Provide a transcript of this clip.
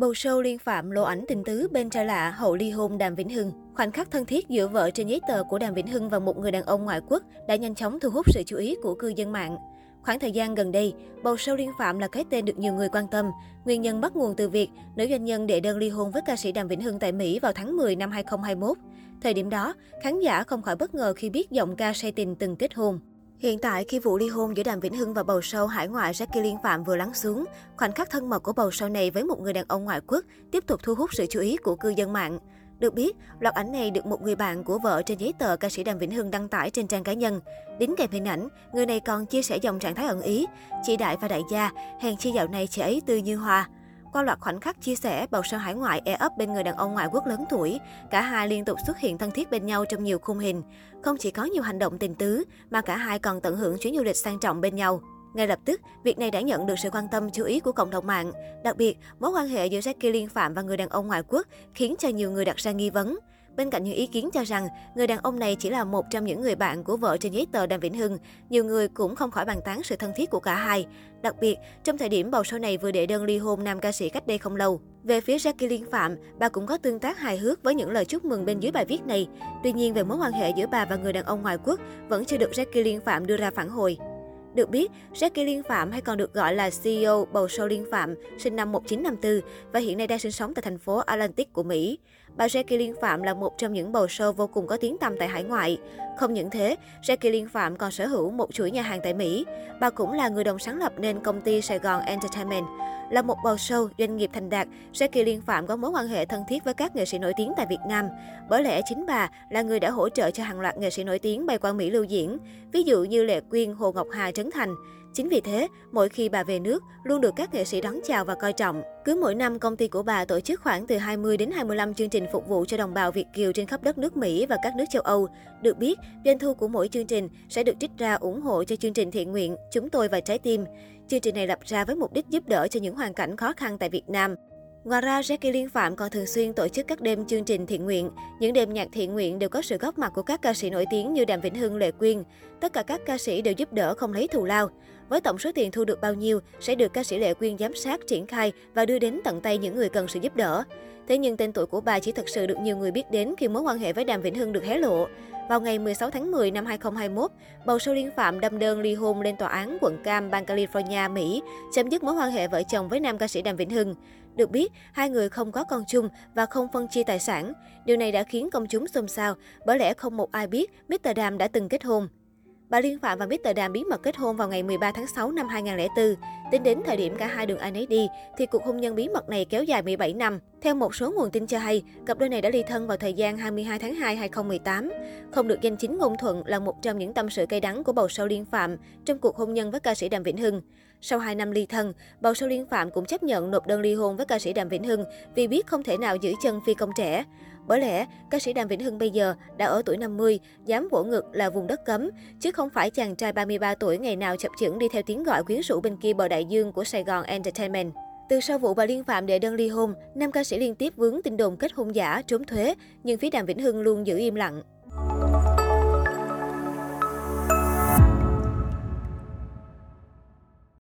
Bầu sâu liên phạm lộ ảnh tình tứ bên trai lạ hậu ly hôn Đàm Vĩnh Hưng. Khoảnh khắc thân thiết giữa vợ trên giấy tờ của Đàm Vĩnh Hưng và một người đàn ông ngoại quốc đã nhanh chóng thu hút sự chú ý của cư dân mạng. Khoảng thời gian gần đây, bầu sâu liên phạm là cái tên được nhiều người quan tâm. Nguyên nhân bắt nguồn từ việc nữ doanh nhân đệ đơn ly hôn với ca sĩ Đàm Vĩnh Hưng tại Mỹ vào tháng 10 năm 2021. Thời điểm đó, khán giả không khỏi bất ngờ khi biết giọng ca say tình từng kết hôn. Hiện tại, khi vụ ly hôn giữa Đàm Vĩnh Hưng và bầu sâu hải ngoại Jackie Liên Phạm vừa lắng xuống, khoảnh khắc thân mật của bầu sâu này với một người đàn ông ngoại quốc tiếp tục thu hút sự chú ý của cư dân mạng. Được biết, loạt ảnh này được một người bạn của vợ trên giấy tờ ca sĩ Đàm Vĩnh Hưng đăng tải trên trang cá nhân. Đính kèm hình ảnh, người này còn chia sẻ dòng trạng thái ẩn ý. Chị Đại và Đại gia, hèn chi dạo này chị ấy tươi như hoa. Qua loạt khoảnh khắc chia sẻ, bầu sâu hải ngoại e ấp bên người đàn ông ngoại quốc lớn tuổi, cả hai liên tục xuất hiện thân thiết bên nhau trong nhiều khung hình. Không chỉ có nhiều hành động tình tứ, mà cả hai còn tận hưởng chuyến du lịch sang trọng bên nhau. Ngay lập tức, việc này đã nhận được sự quan tâm chú ý của cộng đồng mạng. Đặc biệt, mối quan hệ giữa Jackie Liên Phạm và người đàn ông ngoại quốc khiến cho nhiều người đặt ra nghi vấn. Bên cạnh những ý kiến cho rằng người đàn ông này chỉ là một trong những người bạn của vợ trên giấy tờ Đàm Vĩnh Hưng, nhiều người cũng không khỏi bàn tán sự thân thiết của cả hai. Đặc biệt, trong thời điểm bầu sâu này vừa đệ đơn ly hôn nam ca sĩ cách đây không lâu. Về phía Jackie Liên Phạm, bà cũng có tương tác hài hước với những lời chúc mừng bên dưới bài viết này. Tuy nhiên, về mối quan hệ giữa bà và người đàn ông ngoại quốc vẫn chưa được Jackie Liên Phạm đưa ra phản hồi. Được biết, Jackie Liên Phạm hay còn được gọi là CEO bầu sâu Liên Phạm, sinh năm 1954 và hiện nay đang sinh sống tại thành phố Atlantic của Mỹ. Bà Jackie Liên Phạm là một trong những bầu sâu vô cùng có tiếng tăm tại hải ngoại. Không những thế, Jackie Liên Phạm còn sở hữu một chuỗi nhà hàng tại Mỹ. Bà cũng là người đồng sáng lập nên công ty Sài Gòn Entertainment. Là một bầu sâu, doanh nghiệp thành đạt, Jackie Liên Phạm có mối quan hệ thân thiết với các nghệ sĩ nổi tiếng tại Việt Nam. Bởi lẽ chính bà là người đã hỗ trợ cho hàng loạt nghệ sĩ nổi tiếng bay qua Mỹ lưu diễn, ví dụ như Lệ Quyên, Hồ Ngọc Hà, Trấn Thành. Chính vì thế, mỗi khi bà về nước, luôn được các nghệ sĩ đón chào và coi trọng. Cứ mỗi năm, công ty của bà tổ chức khoảng từ 20 đến 25 chương trình phục vụ cho đồng bào Việt Kiều trên khắp đất nước Mỹ và các nước châu Âu. Được biết, doanh thu của mỗi chương trình sẽ được trích ra ủng hộ cho chương trình thiện nguyện Chúng tôi và trái tim. Chương trình này lập ra với mục đích giúp đỡ cho những hoàn cảnh khó khăn tại Việt Nam. Ngoài ra, Jackie Liên Phạm còn thường xuyên tổ chức các đêm chương trình thiện nguyện. Những đêm nhạc thiện nguyện đều có sự góp mặt của các ca sĩ nổi tiếng như Đàm Vĩnh Hưng, Lệ Quyên. Tất cả các ca sĩ đều giúp đỡ không lấy thù lao. Với tổng số tiền thu được bao nhiêu sẽ được ca sĩ Lệ Quyên giám sát, triển khai và đưa đến tận tay những người cần sự giúp đỡ. Thế nhưng tên tuổi của bà chỉ thật sự được nhiều người biết đến khi mối quan hệ với Đàm Vĩnh Hưng được hé lộ. Vào ngày 16 tháng 10 năm 2021, bầu sâu liên phạm đâm đơn ly hôn lên tòa án quận Cam, bang California, Mỹ, chấm dứt mối quan hệ vợ chồng với nam ca sĩ Đàm Vĩnh Hưng. Được biết, hai người không có con chung và không phân chia tài sản. Điều này đã khiến công chúng xôn xao, bởi lẽ không một ai biết Mr. Đàm đã từng kết hôn. Bà Liên Phạm và Mr. Đàm bí mật kết hôn vào ngày 13 tháng 6 năm 2004. Tính đến thời điểm cả hai đường ai nấy đi, thì cuộc hôn nhân bí mật này kéo dài 17 năm. Theo một số nguồn tin cho hay, cặp đôi này đã ly thân vào thời gian 22 tháng 2 2018. Không được danh chính ngôn thuận là một trong những tâm sự cay đắng của bầu sâu Liên Phạm trong cuộc hôn nhân với ca sĩ Đàm Vĩnh Hưng. Sau 2 năm ly thân, bầu sâu Liên Phạm cũng chấp nhận nộp đơn ly hôn với ca sĩ Đàm Vĩnh Hưng vì biết không thể nào giữ chân phi công trẻ. Bởi lẽ, ca sĩ Đàm Vĩnh Hưng bây giờ đã ở tuổi 50, dám vỗ ngực là vùng đất cấm, chứ không phải chàng trai 33 tuổi ngày nào chập chững đi theo tiếng gọi quyến rũ bên kia bờ đại dương của Sài Gòn Entertainment. Từ sau vụ bà Liên Phạm đệ đơn ly hôn, nam ca sĩ liên tiếp vướng tin đồn kết hôn giả, trốn thuế, nhưng phía Đàm Vĩnh Hưng luôn giữ im lặng.